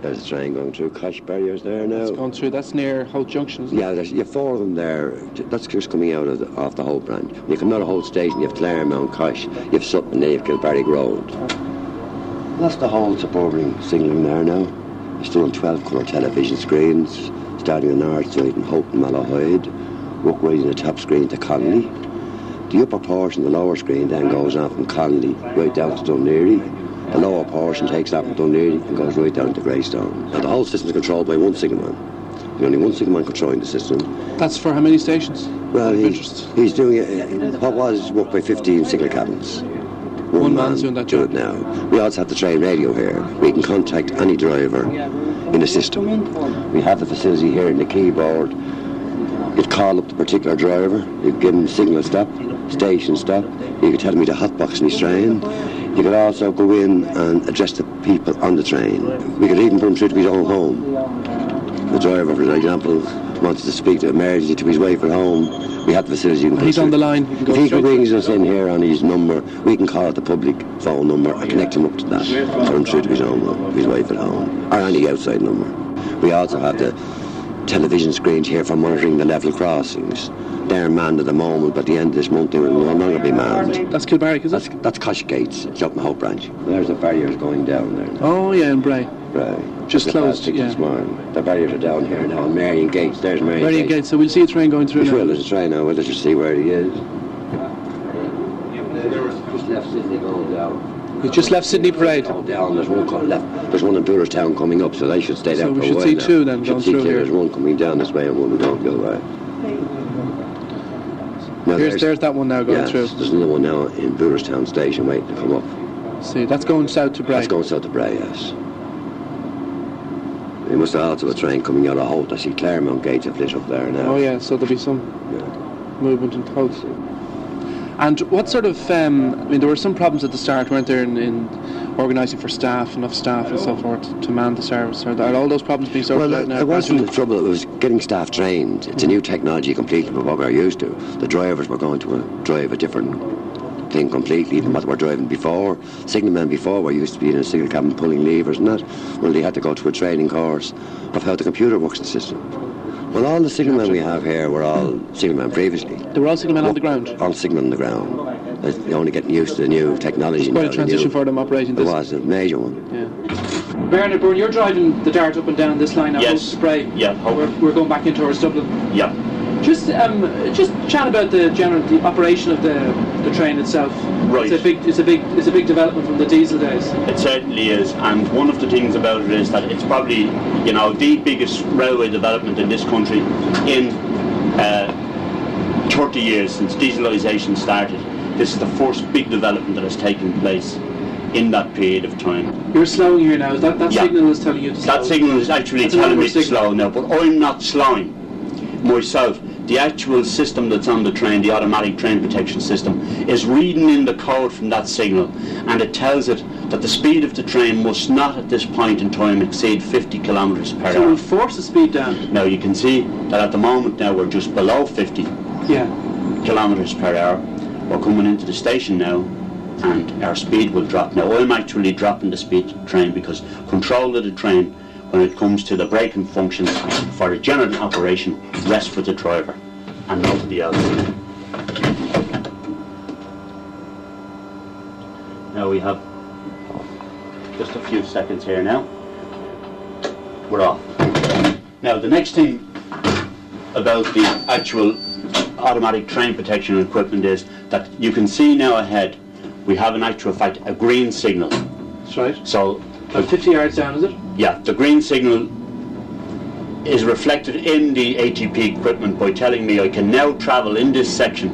There's a train going through Cash barriers there now. It's going through. That's near Howth Junction, isn't? Yeah, there's, you have four of them there. That's just coming out of the, off the Howth branch. When you come out of Howth Station, you have Claremont, Cash, you have Sutton, then you have Kilbarrack Road. That's the whole suburban signalling there now. It's still doing 12 colour television screens, starting on North Side in Howth and Malahide, work right in the top screen to Connolly. The upper portion, the lower screen, then goes on from Connolly right down to Dunleary. The lower portion takes off from Dunleary and goes right down to Greystone. Now the whole system is controlled by one signalman. There's only one signalman controlling the system. That's for how many stations? Well, Of he's, doing it. Uh, what was worked by 15 signal cabins. One, One man man's doing that job. it now. We also have the train radio here. We can contact any driver in the system. We have the facility here in the keyboard. You'd call up the particular driver. You'd give him signal stop, station stop. You could tell him he'd a hotbox in his train. You could also go in and address the people on the train. We could even put him through to his own home. The driver, for example, wants to speak to emergency to his wife at home. We have the facility. You can He's on the line. You can go If he straight rings us in here on his number, we can call it the public phone number and connect him up to that. Put him through to his own, his wife at home, or any outside number. We also have the television screens here for monitoring the level crossings. They're manned at the moment, but at the end of this month they will no longer be manned. That's Kilbarrack, is That's, it? that's Cosh Gates, it's up in Howth Branch. There's the barriers going down there. Oh, yeah, in Bray. Right. Just closed, yeah. The barriers are down here now. Merrion Gates, there's Merrion, Merrion Gates. Gates. So we'll see a train going through We will, now. let's try now. We'll just see where he is. Just left Sydney going We just left Sydney Parade. Going down. There's one co- left. There's one in Town coming up, so they should stay there So for we a should while see now. two then Should going see through two. here. There's one coming down this way and one going the other way. Now Here's, there's that one now going yes, through. There's another one now in Town Station waiting to come up. See, that's going south to Bray. That's going south to Bray, yes. There must have also a train coming out of Howth. I see Claremont Gates have lit up there now. Oh, yeah, so there'll be some movement in Howth. And what sort of, um, I mean, there were some problems at the start, weren't there, in, in organising for staff, enough staff and so forth to man the service? Are, are all those problems being sorted Well, out now? it wasn't the trouble. It was getting staff trained. It's a new technology completely from what we're used to. The drivers were going to drive a different thing completely from what they were driving before. Signalmen before were used to be in a signal cabin pulling levers and that. Well, they had to go to a training course of how the computer works in the system. Well, all the signalmen we have here were all signalmen previously. They were all signalmen on the ground. All signal on the ground. They're only getting used to the new technology Quite now, a transition for them operating It was a major one. Yeah. Bernard Byrne, you're driving the dart up and down this line now. Yes. To Bray. Yeah, We're, we're going back into our Dublin. Yeah. Just um, just chat about the general the operation of the the train itself. Right. It's a big it's a big it's a big development from the diesel days. It certainly is, and one of the things about it is that it's probably, you know, the biggest railway development in this country in uh, 30 years since dieselisation started. This is the first big development that has taken place in that period of time. You're slowing here now. That that Yeah. signal is telling you to slow. That signal is actually That's telling me to slow now, but I'm not slowing myself. The actual system that's on the train, the automatic train protection system, is reading in the code from that signal and it tells it that the speed of the train must not at this point in time exceed 50 kilometres per So hour. So we'll force the speed down. Now you can see that at the moment now we're just below 50 Yeah. kilometres per hour. We're coming into the station now and our speed will drop. Now I'm actually dropping the speed train because control of the train when it comes to the braking functions for the general operation rests with the driver and nobody else. Now we have just a few seconds here now. We're off. Now the next thing about the actual automatic train protection equipment is that you can see now ahead we have in actual fact a green signal. That's right. So About 50 yards down, is it? yeah, the green signal is reflected in the ATP equipment by telling me I can now travel in this section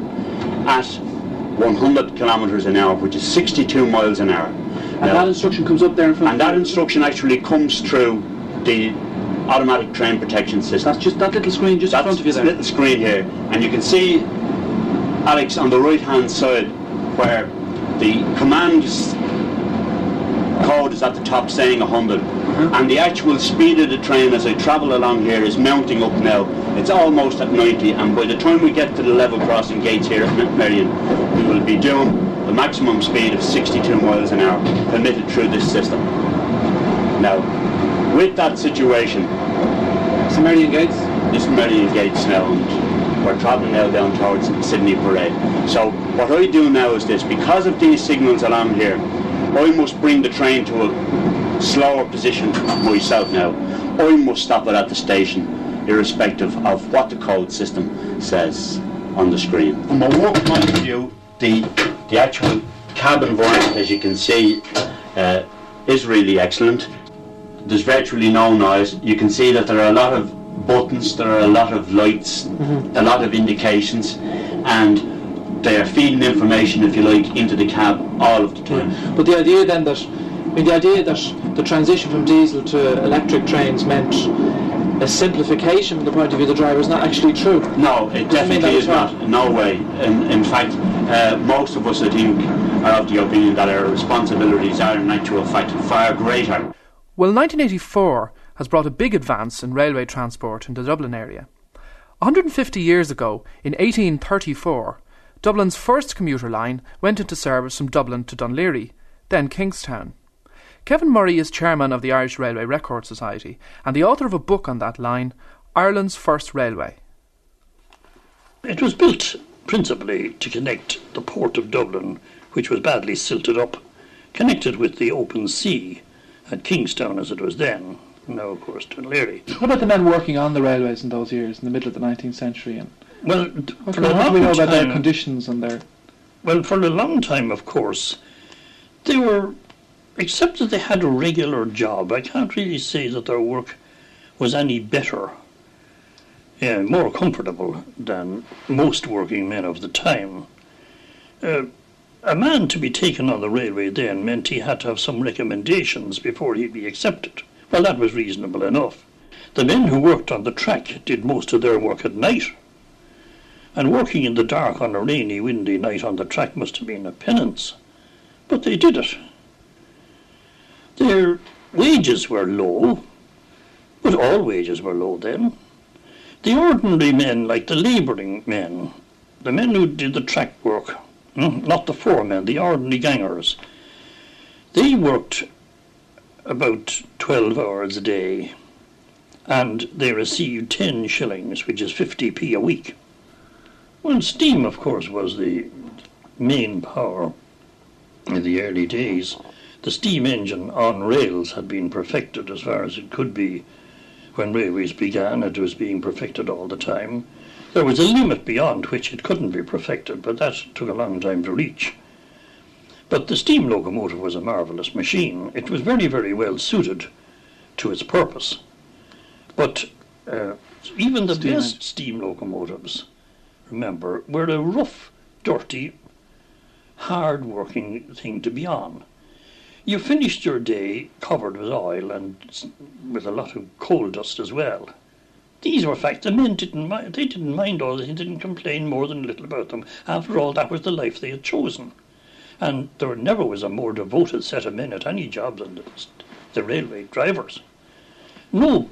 at 100 kilometres an hour, which is 62 miles an hour. And Now- that instruction comes up there in front. and that instruction actually comes through the automatic train protection system. That's just that little screen just in front of you there. little screen here, and you can see Alex on the right hand side where the command s- code is at the top saying 100 Uh-huh. and the actual speed of the train as I travel along here is mounting up now it's almost at 90 and by the time we get to the level crossing gates here at Merrion we will be doing the maximum speed of 62 miles an hour permitted through this system now with that situation, St Merrion Gates. this Merrion Gates now, and we're travelling now down towards Sydney Parade. So what I do now is this: because of these signals I'm here, I must bring the train to a slower position myself now. I must stop it at the station, irrespective of what the code system says on the screen. From a work point of view, the the actual cabin environment, as you can see, uh, is really excellent. There's virtually no noise. You can see that there are a lot of buttons, there are a lot of lights, a lot of indications, and they are feeding information, if you like, into the cab all of the time. But the idea then that, I mean, the idea that the transition from diesel to electric trains meant a simplification from the point of view of the driver is not actually true. No, it Doesn't definitely is it's wrong. not. No way. In, in fact, uh, most of us, I think, are of the opinion that our responsibilities are, in actual fact, far greater. Well, 1984 has brought a big advance in railway transport in the Dublin area. 150 years ago, in 1834, Dublin's first commuter line went into service from Dublin to Dunleary, then Kingstown. Kevin Murray is chairman of the Irish Railway Record Society and the author of a book on that line, Ireland's First Railway. It was built principally to connect the port of Dublin, which was badly silted up, connected with the open sea at Kingstown as it was then, now of course Dunleary. What about the men working on the railways in those years, in the middle of the 19th century? And Well, what, for can- a what do we know long about their conditions and their... well, for a long time, of course, they were, except that they had a regular job. I can't really say that their work was any better, yeah, more comfortable than most working men of the time. Uh, a man to be taken on the railway then meant he had to have some recommendations before he'd be accepted. Well, that was reasonable enough. The men who worked on the track did most of their work at night. And working in the dark on a rainy, windy night on the track must have been a penance. But they did it. Their wages were low, but all wages were low then. The ordinary men, like the labouring men, the men who did the track work, mm, not the foremen, the ordinary gangers, they worked about 12 hours a day and they received 10 shillings, which is 50p a week. Well, steam, of course, was the main power in the early days. The steam engine on rails had been perfected as far as it could be when railways began. It was being perfected all the time. There was a limit beyond which it couldn't be perfected, but that took a long time to reach. But the steam locomotive was a marvellous machine. It was very, very well suited to its purpose. But uh, even the Steam best steam locomotives, remember, were a rough, dirty, hard working thing to be on. You finished your day covered with oil and with a lot of coal dust as well. These were facts. The men didn't mind. They didn't mind all this. They didn't complain more than a little about them. After all, that was the life they had chosen. And there never was a more devoted set of men at any job than the, the railway drivers. No,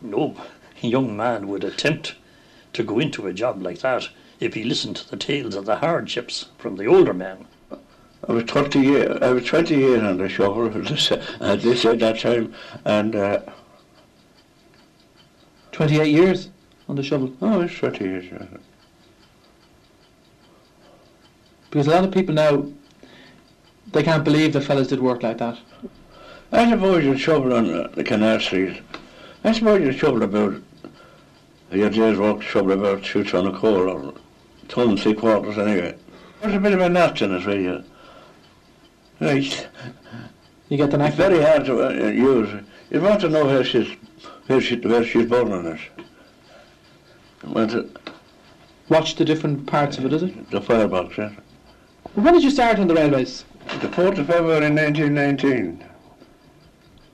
no young man would attempt to go into a job like that if he listened to the tales of the hardships from the older men. I was 20 years, I was 20 years on the shovel at this, at this at that time, and uh, 28 years on the shovel. oh, it's 20 years. yeah. Because a lot of people now, they can't believe the fellas did work like that. I suppose you'd shovel on uh, the canal street. I suppose you'd shovel about, your day's work shovel about two ton of coal, or ton and three quarters anyway. There's a bit of a notch in it, really. Right. You get the knack It's very hard to uh, use. You want to know where she's, where, she, where she's born on it. To, Watch the different parts of it, is it? the firebox, yeah. When did you start on the railways? The 4th of February 1919.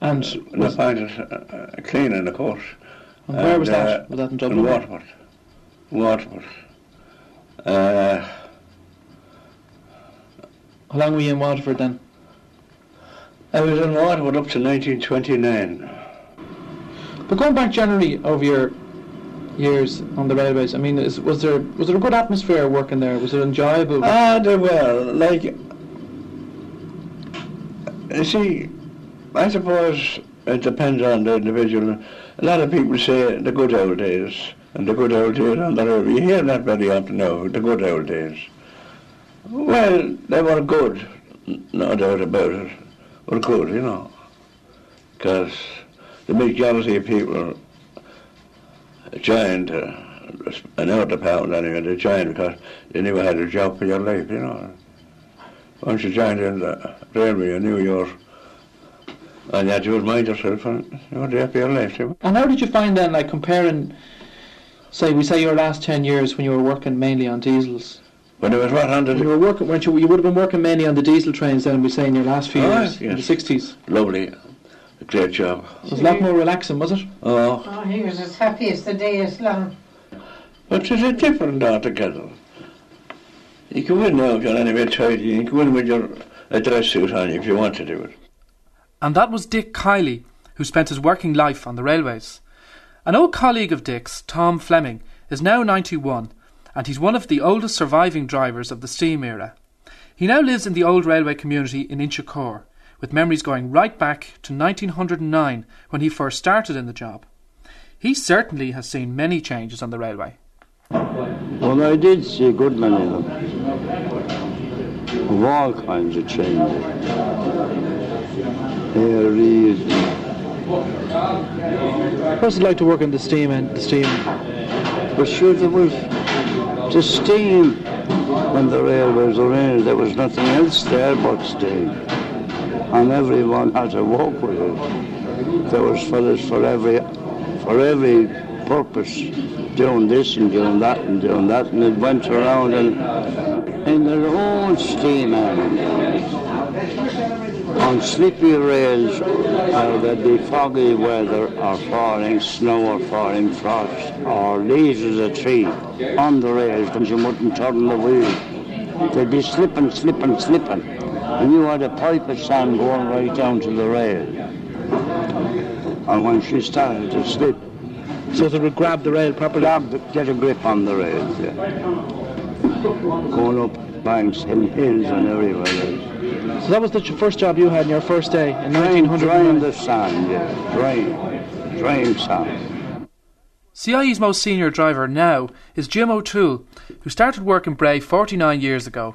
And And I find it uh, uh, cleaning, of course. And where was that? uh, Was that in In Dublin? Waterford. Waterford. Uh, How long were you in Waterford then? I was in Waterford up to 1929. But going back generally over your years on the railways, I mean, is, was there was there a good atmosphere working there? Was it enjoyable? Ah, they were, like, you see, I suppose it depends on the individual. A lot of people say the good old days, and the good old days on the railway. You hear that very often now, the good old days. Well, they were good, no doubt about it. Were good, you know, because the majority of people joined, uh, an out department anyway, they joined because you never had a job for your life, you know. Once you joined in the railway, you knew you were, and you had to mind yourself and you were there for your life. You. And how did you find then, like comparing, say, we say your last 10 years when you were working mainly on diesels? When it was what, on When you were working, weren't you, you would have been working mainly on the diesel trains then, we say, in your last few Oh, years, in the 60s. lovely, a great job. It was a lot more relaxing, was it? Oh, Oh, he was as happy as the day is long. but it's a different altogether. You can win now if you're anyway tidy. You can win with your a dress suit on if you want to do it. And that was Dick Kiley, who spent his working life on the railways. An old colleague of Dick's, Tom Fleming, is now 91, and he's one of the oldest surviving drivers of the steam era. He now lives in the old railway community in Inchicore, with memories going right back to 1909 when he first started in the job. He certainly has seen many changes on the railway. Well, I did see a good many of them. Of all kinds of changes. Areas, What's it like to work in the steam and the steam? but sure there was the steam when the railways were in. There was nothing else there but steam, and everyone had to work with it. There was fellas for every for every purpose, doing this and doing that and doing that, and it went around and in their own steam engine. On slippery rails, uh, there'd be foggy weather or falling snow or falling frost or leaves of the tree on the rails and you wouldn't turn the wheel. They'd be slipping, slipping, slipping. And you had a pipe of sand going right down to the rail. And when she started to slip, So that it would grab the rail properly. grab, the- get a grip on the rails, yeah. Going up banks and hills and everywhere else. So that was the first job you had in your first day in Drying, drying 1909. the sand, yeah. Drying, drying sand. CIE's most senior driver now is Jim O'Toole, who started work in Bray 49 years ago.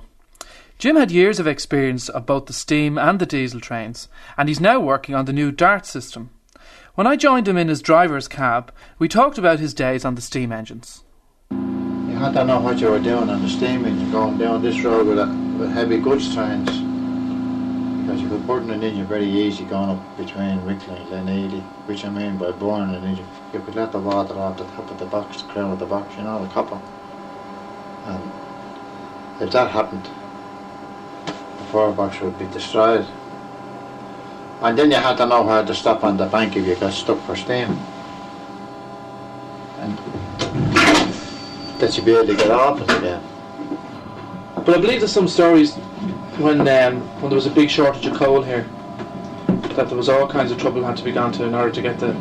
Jim had years of experience of both the steam and the diesel trains, and he's now working on the new DART system. When I joined him in his driver's cab, we talked about his days on the steam engines. Had to know what you were doing on the steam engine going down this road with, a, with heavy goods trains. Because you could burn an engine very easy going up between Wicklow and Glenealy, which I mean by burning an engine. You could let the water off the top of the box, the crown of the box, you know, the copper. And if that happened, the fire box would be destroyed. And then you had to know how to stop on the bank if you got stuck for steam. And that you'd be able to get off it again. But I believe there's some stories when um, when there was a big shortage of coal here, that there was all kinds of trouble had to be gone to in order to get the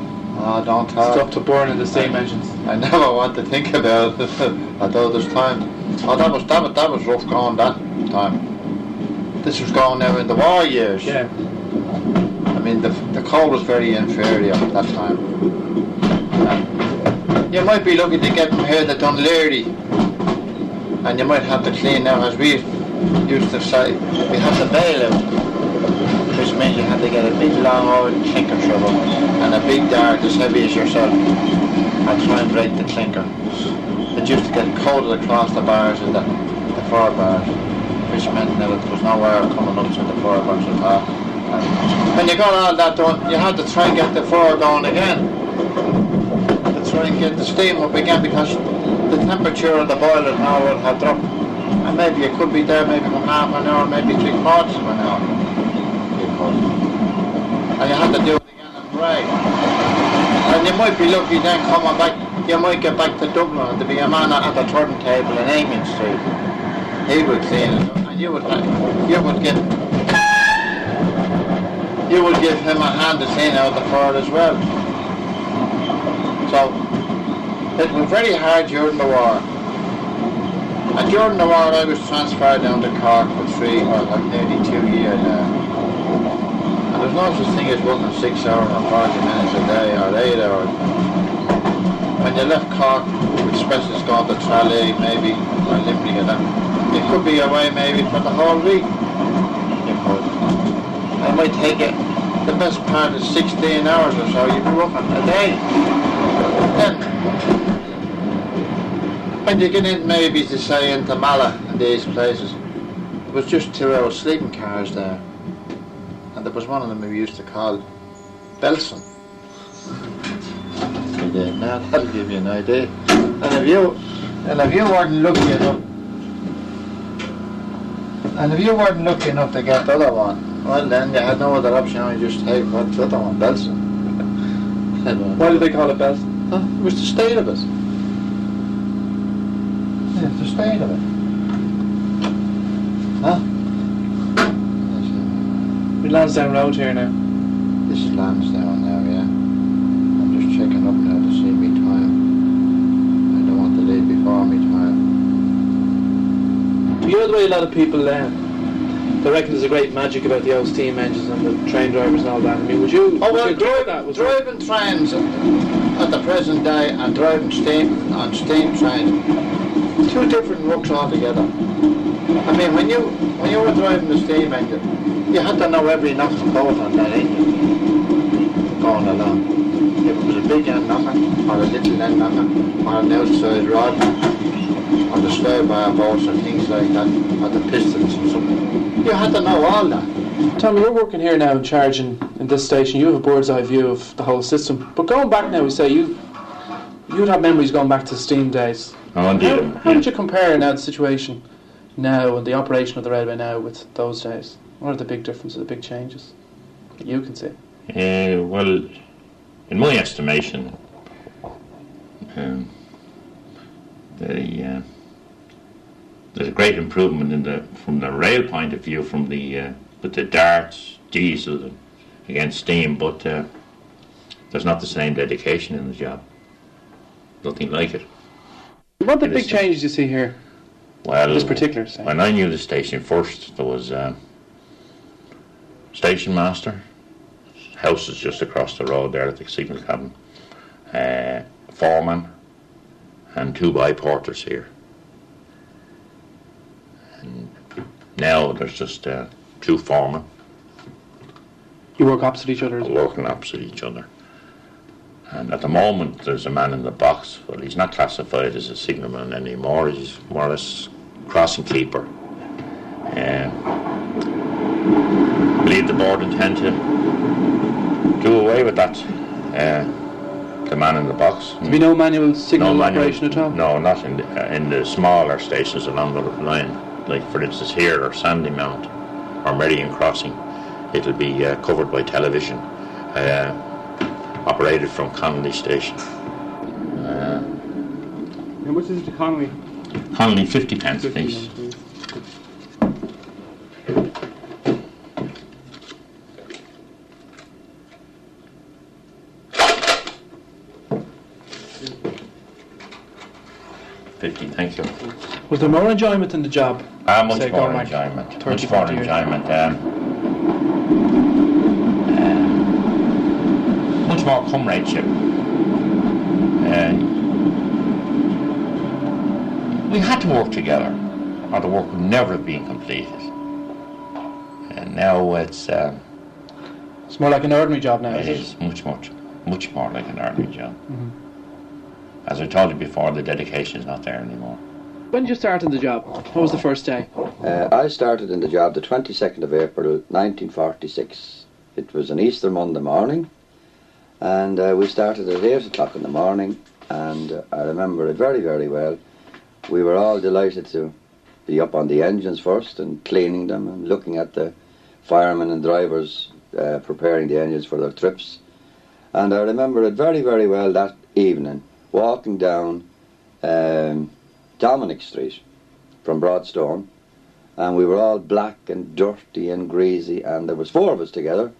Oh, don't talk. stuff to burn in the steam engines. I never want to think about it. Although there's time. Oh, that was that was that was rough going that time. This was going now in the war years. Yeah. I mean, the the coal was very inferior at that time. And you might be lucky to get from here to Dunleary, and you might have to clean now, as we used to say, we have to bail out, which means you had to get a big long old clinker shovel and a big dart as heavy as yourself, and try and break the clinker. It used to get coated across the bars and the, the four bars, which meant that there was no air coming up to the four bars at all. And when you got all that done, you had to try and get the four going again. Try and get the steam up again because the temperature of the boiler now will have dropped. And maybe it could be there maybe for half an hour, maybe three quarters of an hour. And you have to do it again and break. And you might be lucky then coming back, you might get back to Dublin and be a man at the turntable in Amiens Street. He would clean it and you would, you would get you would give him a hand to clean out the fire as well. It was very hard during the war. And during the war I was transferred down to Cork for three or like nearly two years now. And there's no such thing as working six hours or 40 minutes a day or eight hours. When you left Cork, with specialists going to maybe, or Limerick and that, could be away maybe for the whole week. You could. It might take it the best part is 16 hours or so you'd be working a day. Then, when you get in maybe to say into Mallow and these places, there was just two old sleeping cars there. And there was one of them we used to call Belsen. Yeah, now that'll give you an idea. And if you and if you weren't lucky enough and if you weren't lucky enough to get the other one, well then you had no other option, you just take what the other one, Belsen. Why did they call it Belsen? Huh? It was the state of it. The of it. Huh? We Lansdowne Road here now. This is Lansdowne now, yeah. I'm just checking up now to see me time. I don't want to leave before me time. You know the way a lot of people learn. they reckon there's a great magic about the old steam engines and the train drivers and all that. I mean, would you? Oh well, you driving, that? Was driving trains at the present day and driving steam on steam trains, two different works altogether. I mean, when you when you were driving the steam engine, you had to know every knot and bolt on that engine going along. If it was a big end knocker or a little end knocker or an outside rod or the sway bar bolts and things like that or the pistons and something, you had to know all that. Tommy, you're working here now in charge in, in this station. You have a bird's eye view of the whole system. But going back now, we say you you'd have memories going back to steam days. Oh, indeed. How, how would you compare now the situation now and the operation of the railway now with those days? What are the big differences, the big changes that you can see? Uh, well, in my estimation, um, the, uh, there's a great improvement in the from the rail point of view, from the uh, with the darts, diesel against steam, but uh, there's not the same dedication in the job. Nothing like it. What the big changes you see here? Well, This particular station. when I knew the station first, there was uh, station master, house is just across the road there at the signal cabin, uh, foreman, and two by porters here. And now there's just uh, two foremen You work opposite each other. working opposite each other. And at the moment, there's a man in the box. Well, he's not classified as a signalman anymore. He's more or less crossing keeper. Uh, I believe the board intend to do away with that. Uh, the man in the box. There'll be no manual signal manual- operation at all. No, not in the, uh, in the smaller stations along the line. Like, for instance, here or Sandymount or Merrion Crossing, it'll be uh, covered by television, uh, operated from Connolly Station. Uh, And what is it economy? Connolly, 50 pence, please. Fifty, thank you. Was there more enjoyment in the job? Ah, much Say, more going back enjoyment. Much more enjoyment. Um, much more comradeship. Uh, we had to work together, or the work would never have been completed. And now it's uh, It's more like an ordinary job now, it is is much, much, much more like an ordinary job. Mm-hmm. As I told you before, the dedication is not there anymore. When did you start in the job? What was the first day? Uh, I started in the job the 22nd of April 1946. It was an Easter Monday morning, and uh, we started at 8 o'clock in the morning, and uh, I remember it very, very well. We were all delighted to be up on the engines first and cleaning them and looking at the firemen and drivers uh, preparing the engines for their trips. And I remember it very, very well that evening, walking down um, Dominic Street from Broadstone, and we were all black and dirty and greasy, and there was four of us together,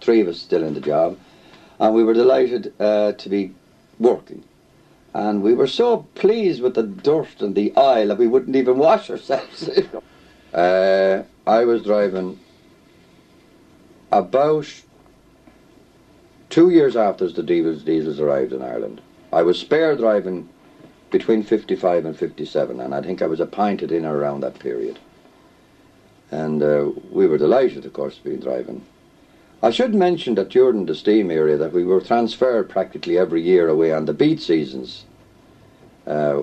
three of us still in the job, and we were delighted uh, to be working. And we were so pleased with the dirt and the oil that we wouldn't even wash ourselves. uh, I was driving about two years after the diesels, diesels arrived in Ireland. I was spare driving between 55 and 57, and I think I was a appointed in or around that period. And uh, we were delighted, of course, to be driving. I should mention that during the steam era that we were transferred practically every year away on the beet seasons. Uh,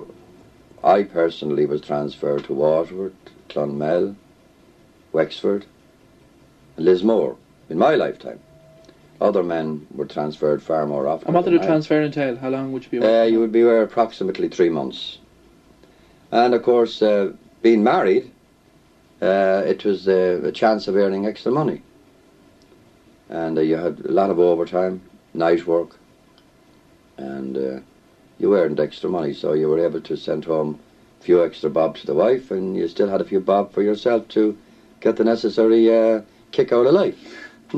I personally was transferred to Waterford, Clonmel, Wexford, and Lismore in my lifetime. Other men were transferred far more often. And what did a transfer entail? How long would you be Uh, away? you would be away approximately three months. And of course, uh, being married, uh, it was uh, a chance of earning extra money. And uh, you had a lot of overtime, night work, and uh, you earned extra money, so you were able to send home a few extra bob to the wife, and you still had a few bob for yourself to get the necessary uh, kick out of life.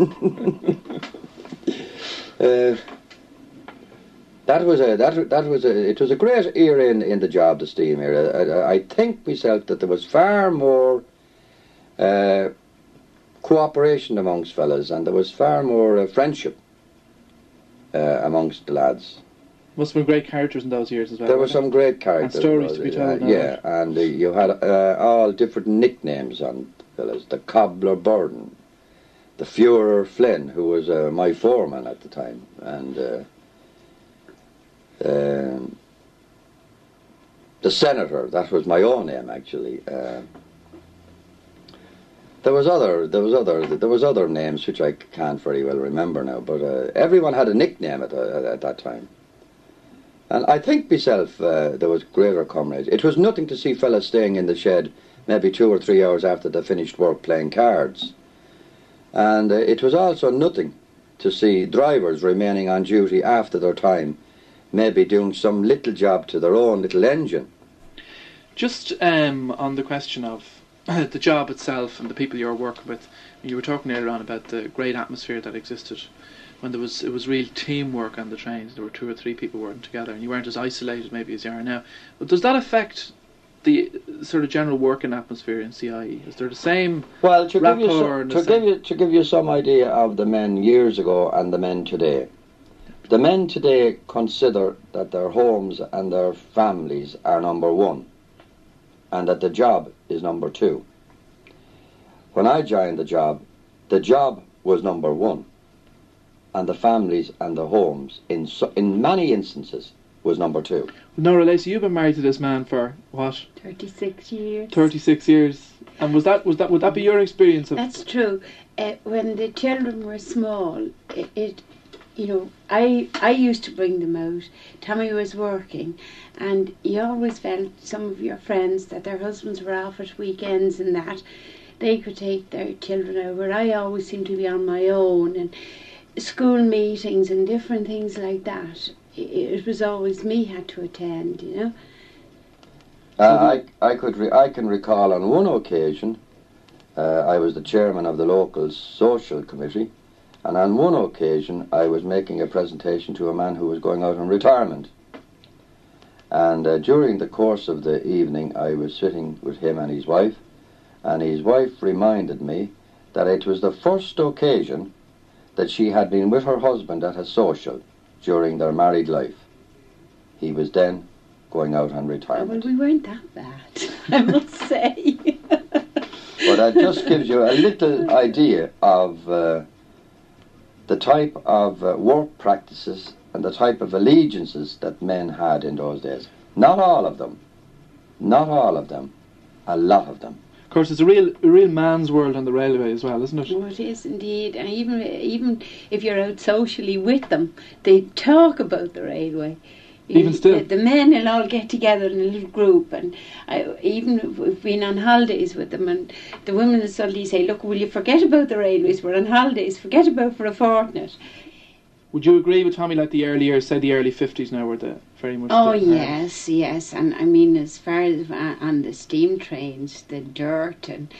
uh, that was a that that was a it was a great era in, in the job the steam era. I, I think myself that there was far more uh, cooperation amongst fellas, and there was far more uh, friendship uh, amongst the lads. Must have been great characters in those years as well. There were some great characters. And stories to be told, yeah, and uh, you had uh, all different nicknames on fellas. The Cobbler Burden, the Führer Flynn, who was uh, my foreman at the time, and uh, um, the Senator. That was my own name actually. There was other, there was other, there was other names which I can't very well remember now. But uh, everyone had a nickname at, uh, at that time. And I think myself uh, there was greater comrades. It was nothing to see fellas staying in the shed maybe two or three hours after they finished work playing cards. And uh, it was also nothing to see drivers remaining on duty after their time, maybe doing some little job to their own little engine. Just um, on the question of Uh, the job itself and the people you're working with, you were talking earlier on about the great atmosphere that existed when there was it was real teamwork on the trains. There were two or three people working together, and you weren't as isolated maybe as you are now. But does that affect the sort of general working atmosphere in CIE? Is there the same Well, to give you some, to give you to give you some idea of the men years ago and the men today. The men today consider that their homes and their families are number one, and that the job is number two. When I joined the job, the job was number one, and the families and the homes, in so, in many instances, was number two. Nora Lacey, you've been married to this man for what 36 years. thirty six years, and was that was that would that be your experience of? That's true. Uh, when the children were small, it, it, you know, I I used to bring them out. Tommy was working, and you always felt some of your friends that their husbands were off at weekends and that they could take their children over. I always seemed to be on my own and school meetings and different things like that. It, was always me had to attend, you know. Uh, I, I could re- I can recall on one occasion, uh, I was the chairman of the local social committee, and on one occasion I was making a presentation to a man who was going out on retirement. And uh, during the course of the evening, I was sitting with him and his wife, and his wife reminded me that it was the first occasion that she had been with her husband at a social during their married life. He was then going out on retirement. Well, we weren't that bad, I must say. But that just gives you a little idea of uh, the type of uh, work practices and the type of allegiances that men had in those days. Not all of them, not all of them, a lot of them. Of course, it's a real a real man's world on the railway as well, isn't it? Oh, it is indeed, and even even if you're out socially with them, they talk about the railway. Even still? the, the men will all get together in a little group, and I, even we've been on holidays with them, and the women will suddenly say, "Look, will you forget about the railways? We're on holidays. Forget about for a fortnight." Would you agree with Tommy like the earlier, say the early fifties now, were the very much? Oh the, yes, yes, and I mean as far as uh, on the steam trains, the dirt and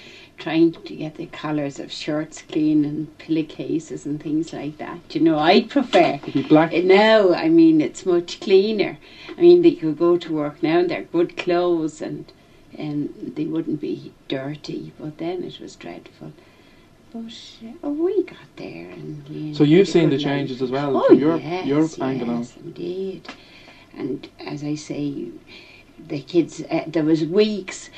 trying to get the collars of shirts clean and pillowcases and things like that. You know, I'd prefer. Be black. Uh, Now, I mean, it's much cleaner. I mean, they could go to work now and they're good clothes and and they wouldn't be dirty. But then it was dreadful. But uh, oh, we got there, and we So you've seen the life. changes as well Oh from your yes, your yes, angle on. indeed. And as I say, the kids. Uh, there was weeks.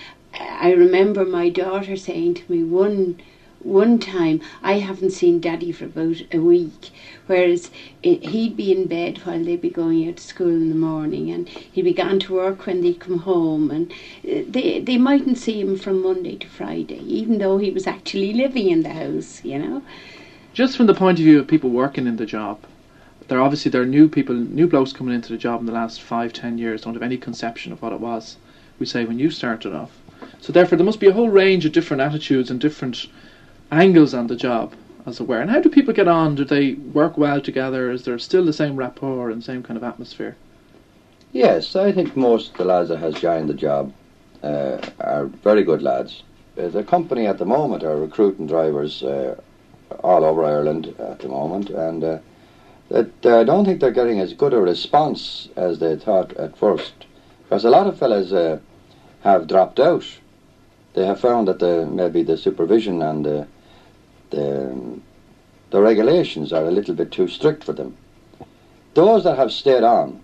I remember my daughter saying to me one one time, "I haven't seen Daddy for about a week." Whereas it, he'd be in bed while they'd be going out to school in the morning, and he'd be gone to work when they'd come home, and uh, they they mightn't see him from Monday to Friday, even though he was actually living in the house. You know. Just from the point of view of people working in the job, there obviously there are new people, new blokes coming into the job in the last five, ten years don't have any conception of what it was. We say when you started off. So therefore, there must be a whole range of different attitudes and different angles on the job, as it were. And how do people get on? Do they work well together? Is there still the same rapport and same kind of atmosphere? Yes, I think most of the lads that has joined the job uh, are very good lads. Uh, the company at the moment are recruiting drivers uh, all over Ireland at the moment, and uh, that uh, I don't think they're getting as good a response as they thought at first. Because a lot of fellas uh, have dropped out. They have found that the maybe the supervision and the the, the regulations are a little bit too strict for them. Those that have stayed on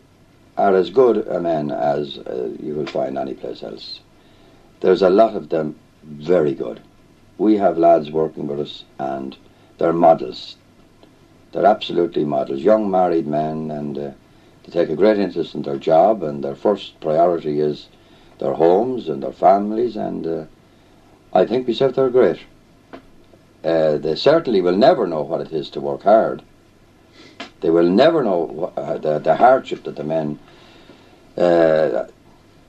are as good a men as uh, you will find anyplace else. There's a lot of them very good. We have lads working with us and they're models. They're absolutely models. Young married men and uh, they take a great interest in their job and their first priority is their homes and their families and uh, I think myself they're great. Uh, they certainly will never know what it is to work hard. They will never know uh, the, the hardship that the men uh,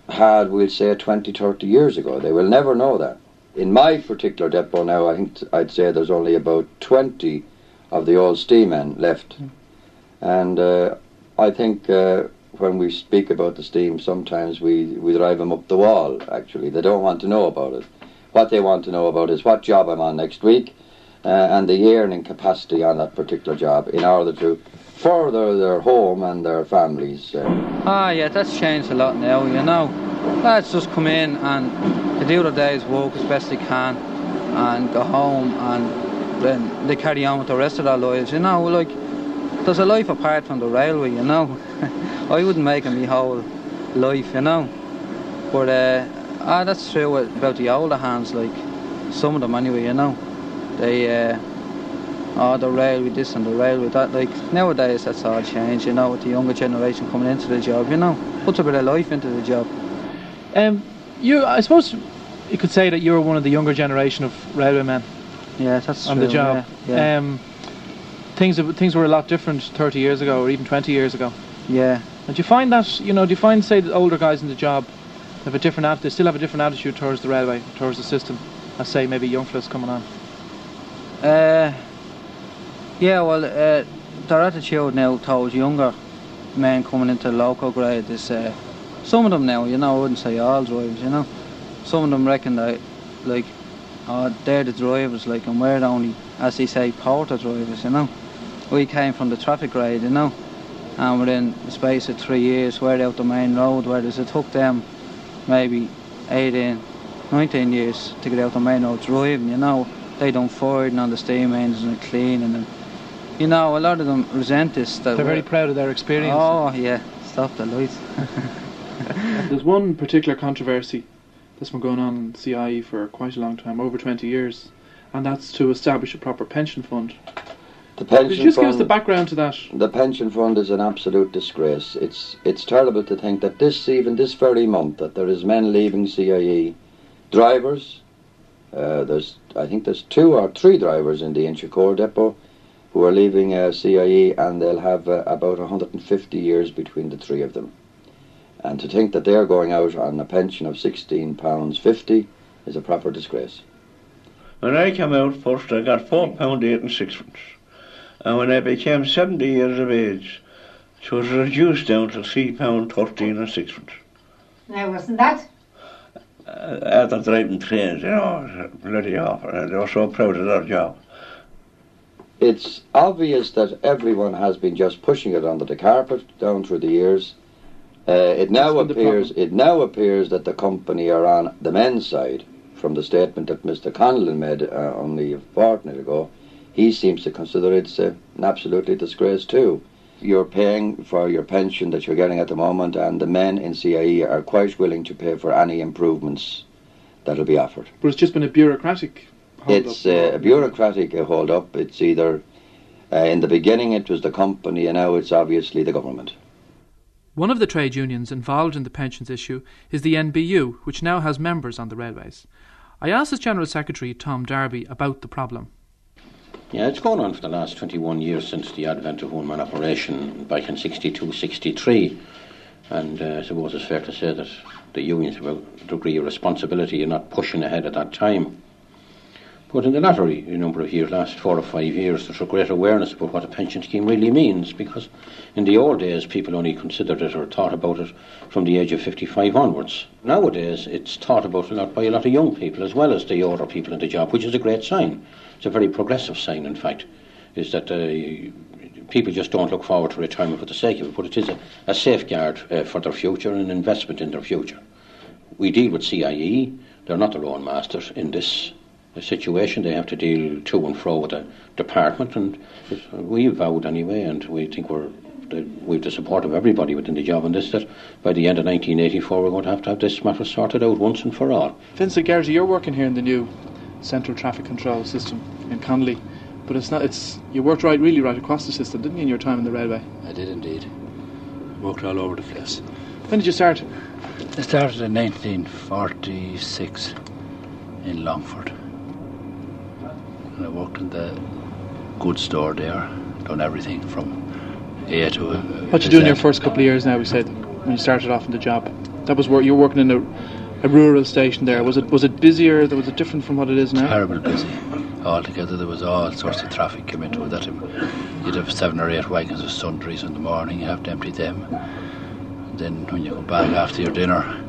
had, we'll say, 20, 30 years ago. They will never know that. In my particular depot now, I think I'd say there's only about 20 of the old steammen left. And uh, I think uh, when we speak about the steam, sometimes we, we drive them up the wall, actually. They don't want to know about it. What they want to know about is what job I'm on next week uh, and the earning capacity on that particular job in order to further their home and their families. Uh, Ah, yeah, that's changed a lot now, you know. Lads just come in and they do their day's work as best they can and go home and then they carry on with the rest of their lives, you know. Like, there's a life apart from the railway, you know. I wouldn't make it my whole life, you know. But, uh, ah, that's true about the older hands, like, some of them anyway, you know. They, uh, oh, the with this and the rail with that. Like nowadays, that's all changed. You know, with the younger generation coming into the job, you know, puts a bit of life into the job. Um, you, I suppose, you could say that you were one of the younger generation of railwaymen Yeah, that's on true. the job. Yeah, yeah. Um, things things were a lot different 30 years ago, or even 20 years ago. yeah. And do you find that you know? Do you find say the older guys in the job have a different they still have a different attitude towards the railway, towards the system, I say maybe young fellas coming on? Uh, yeah, well, uh, their attitude now towards younger men coming into the local grade is uh, some of them now, you know, I wouldn't say all drivers, you know. Some of them reckon that, like, oh, they're the drivers, like, and we're the only, as they say, porter drivers, you know. We came from the traffic grade, you know, and within the space of three years, we're out the main road, whereas it took them maybe 18, 19 years to get out the main road driving, you know. They done forwarding on the steam engines and cleaning and you know, a lot of them resent this. That They're very proud of their experience. Oh yeah, stop the lights. There's one particular controversy that's been going on in CIE for quite a long time, over 20 years, and that's to establish a proper pension fund. The Could pension you just give us the background to that? The pension fund is an absolute disgrace. It's it's terrible to think that this even this very month that there is men leaving CIE, drivers. Uh, there's I think there's two or three drivers in the Inchicore depot who are leaving uh, CIE, and they'll have uh, about 150 years between the three of them. And to think that they're going out on a pension of 16 pounds 50 is a proper disgrace. When I came out first, I got four pound eight and sixpence, and when I became seventy years of age, it was reduced down to three pound thirteen and sixpence. Now, wasn't that? Uh, after driving trains, you know, it was bloody awful, and they were so proud of their job. it's obvious that everyone has been just pushing it under the carpet down through the years. Uh, it now That's been the appears it now appears that the company are on the men's side from the statement that Mr. Conlon made uh, only a fortnight ago, he seems to consider it's uh, an absolutely disgrace too. You're paying for your pension that you're getting at the moment, and the men in CIE are quite willing to pay for any improvements that'll be offered. But it's just been a bureaucratic. hold It's up. uh, a bureaucratic uh, hold up. It's either uh, in the beginning it was the company, and now it's obviously the government. One of the trade unions involved in the pensions issue is the NBU, which now has members on the railways. I asked its General Secretary, Tom Darby, about the problem. Yeah, it's gone on for the last 21 years since the advent of one-man operation back in 62, 63. And uh, I suppose it's fair to say that the unions have a degree of responsibility in not pushing ahead at that time. But in the latter a number of years, last four or five years, there's a great awareness about what a pension scheme really means because in the old days people only considered it or thought about it from the age of 55 onwards. Nowadays it's thought about a lot by a lot of young people as well as the older people in the job, which is a great sign. It's a very progressive sign, in fact, is that uh, people just don't look forward to retirement for the sake of it, but it is a, a safeguard uh, for their future and an investment in their future. We deal with CIE, they're not their own masters in this uh, situation. They have to deal to and fro with the department, and we vowed anyway, and we think we're that we've the support of everybody within the job on this, that by the end of 1984 we're going to have to have this matter sorted out once and for all. Vincent Garrity, you're working here in the new central traffic control system in Connolly, but it's not. It's you worked right, really right across the system, didn't you, in your time in the railway? I did indeed. Worked all over the place. When did you start? I started in 1946 in Longford. And I worked in the goods store there, done everything from A to uh, What you do in your first couple of years now? We said when you started off in the job. That was where you were working in a, a rural station there. Was it was it busier? Was it different from what it is now? Terrible busy. Altogether, there was all sorts of traffic came into. That you'd have seven or eight wagons of sundries in the morning. You have to empty them. And then when you come back after your dinner,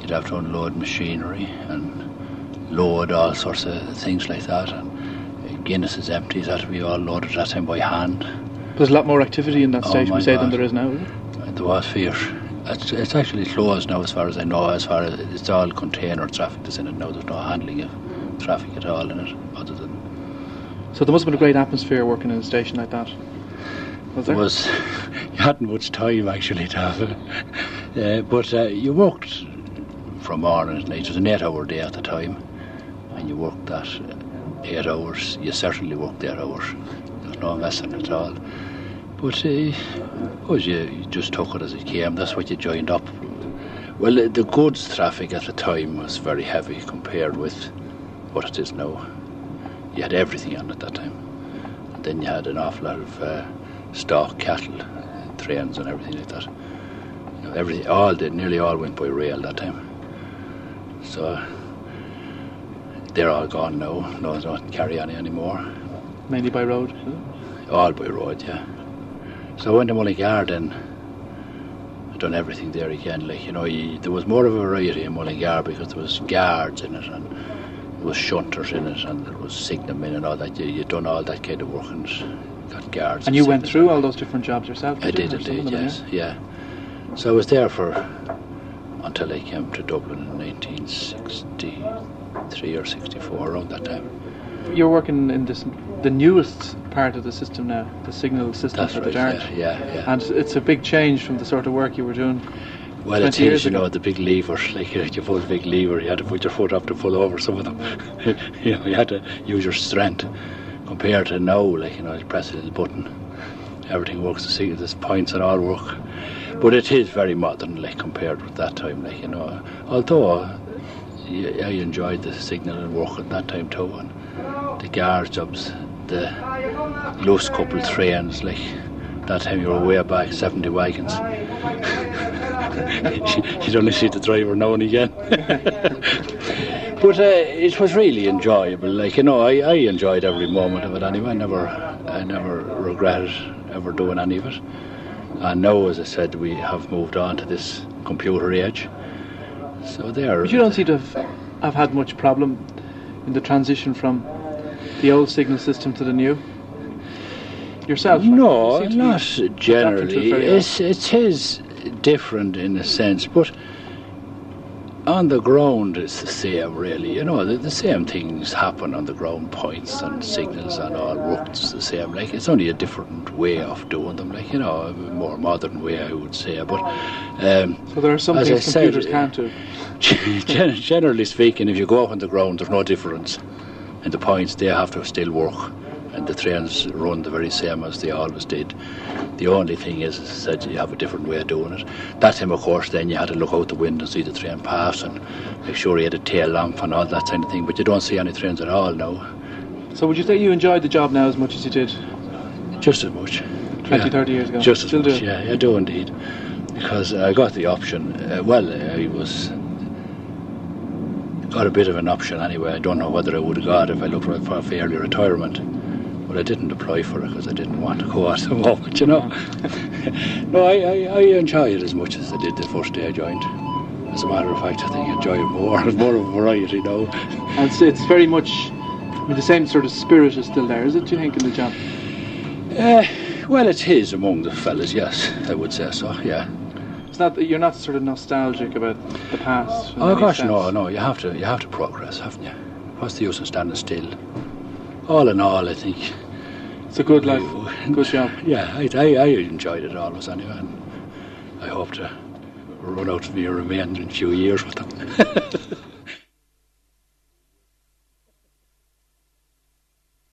you'd have to unload machinery and load all sorts of things like that. And Guinness's empties had to be all loaded at that time by hand. There's a lot more activity in that Oh station, we say, than there is now. Is it? There was fierce. It's, it's actually closed now, as far as I know. As far as it's all container traffic that's in it now. There's no handling of traffic at all in it, other than So there must have been a great atmosphere working in a station like that. Was there? There was you hadn't much time actually to have it. Uh, but uh, you worked from morning to night. It was an eight-hour day at the time, and you worked that uh, eight hours. You certainly worked eight hours. There's no messing at all. But uh, you, you just took it as it came. That's what you joined up. Well, the goods traffic at the time was very heavy compared with what it is now. You had everything on at that time. And then you had an awful lot of uh, stock cattle, trains, and everything like that. You know, everything, all nearly all went by rail that time. So they're all gone now. No one's not carry any anymore. Mainly by road. All by road, yeah. So I went to Mullingar then. I done everything there again. Like you know, you, there was more of a variety in Mullingar because there was guards in it and there was shunters in it and there was signalmen and all that. You you done all that kind of work and got guards. And you went through all those different jobs yourself? I did did you, or some of indeed, them, yes, yeah. So I was there for until I came to Dublin in 1963 or 64, around that time. You're working in this the newest part of the system now, the signal system That's for the right, Dart. yeah, yeah, yeah. And it's a big change from the sort of work you were doing. Well, 20 it you know, the big levers, like you, pull the big lever, you had to put your foot up to pull over some of them. you know, you had to use your strength compared to now, like, you know, you press a little button, everything works, the sig- there's points and all work. But it is very modern, like, compared with that time, like, you know. Although, I enjoyed the signal and work at that time too, and the guard jobs, the loose couple trains, like, that time you were way back, 70 wagons. You'd only see the driver now and again. but uh, it was really enjoyable. Like you know, I, I enjoyed every moment of it anyway. I never, I never regretted ever doing any of it. And now, as I said, we have moved on to this computer age. So there. But you don't seem to have, have had much problem in the transition from the old signal system to the new. Yourself? No, you seem to be not adapting to it generally. It's it is different in a sense, but on the ground, it's the same, really. You know, the, the same things happen on the ground, points and signals and all works the same. Like it's only a different way of doing them. Like you know, a more modern way, I would say. But um, So there are some as things I computers said, can't do. Gen- generally speaking, if you go up on the ground, there's no difference. And the points, they have to still work. And the trains run the very same as they always did. The only thing is, is that you have a different way of doing it. That time, of course, then you had to look out the window and see the train pass and make sure you had a tail lamp and all that kind of thing. But you don't see any trains at all now. So would you say you enjoyed the job now as much as you did Just as much. 20, 30 years ago? Just as Still much, do? yeah, I do indeed. Because I got the option. Uh, well, I was got a bit of an option anyway. I don't know whether I would have got if I looked for for early retirement, but I didn't apply for it because I didn't want to go at the moment. You know. no, I, I, I enjoy it as much as I did the first day I joined. As a matter of fact, I think I enjoy it more. It's more of a variety now. And it's, it's very much I mean, the same sort of spirit is still there, is it? Do you think in the job? Uh, well, it's his among the fellas. Yes, I would say so. Yeah. It's not that you're not sort of nostalgic about the past. Oh gosh, sense. no, no. You have to, you have to progress, haven't you? What's the use of standing still? All in all, I think it's a good life, good job. Yeah, I, I, I enjoyed it always anyway, and I hope to run out of me remain in a few years with them.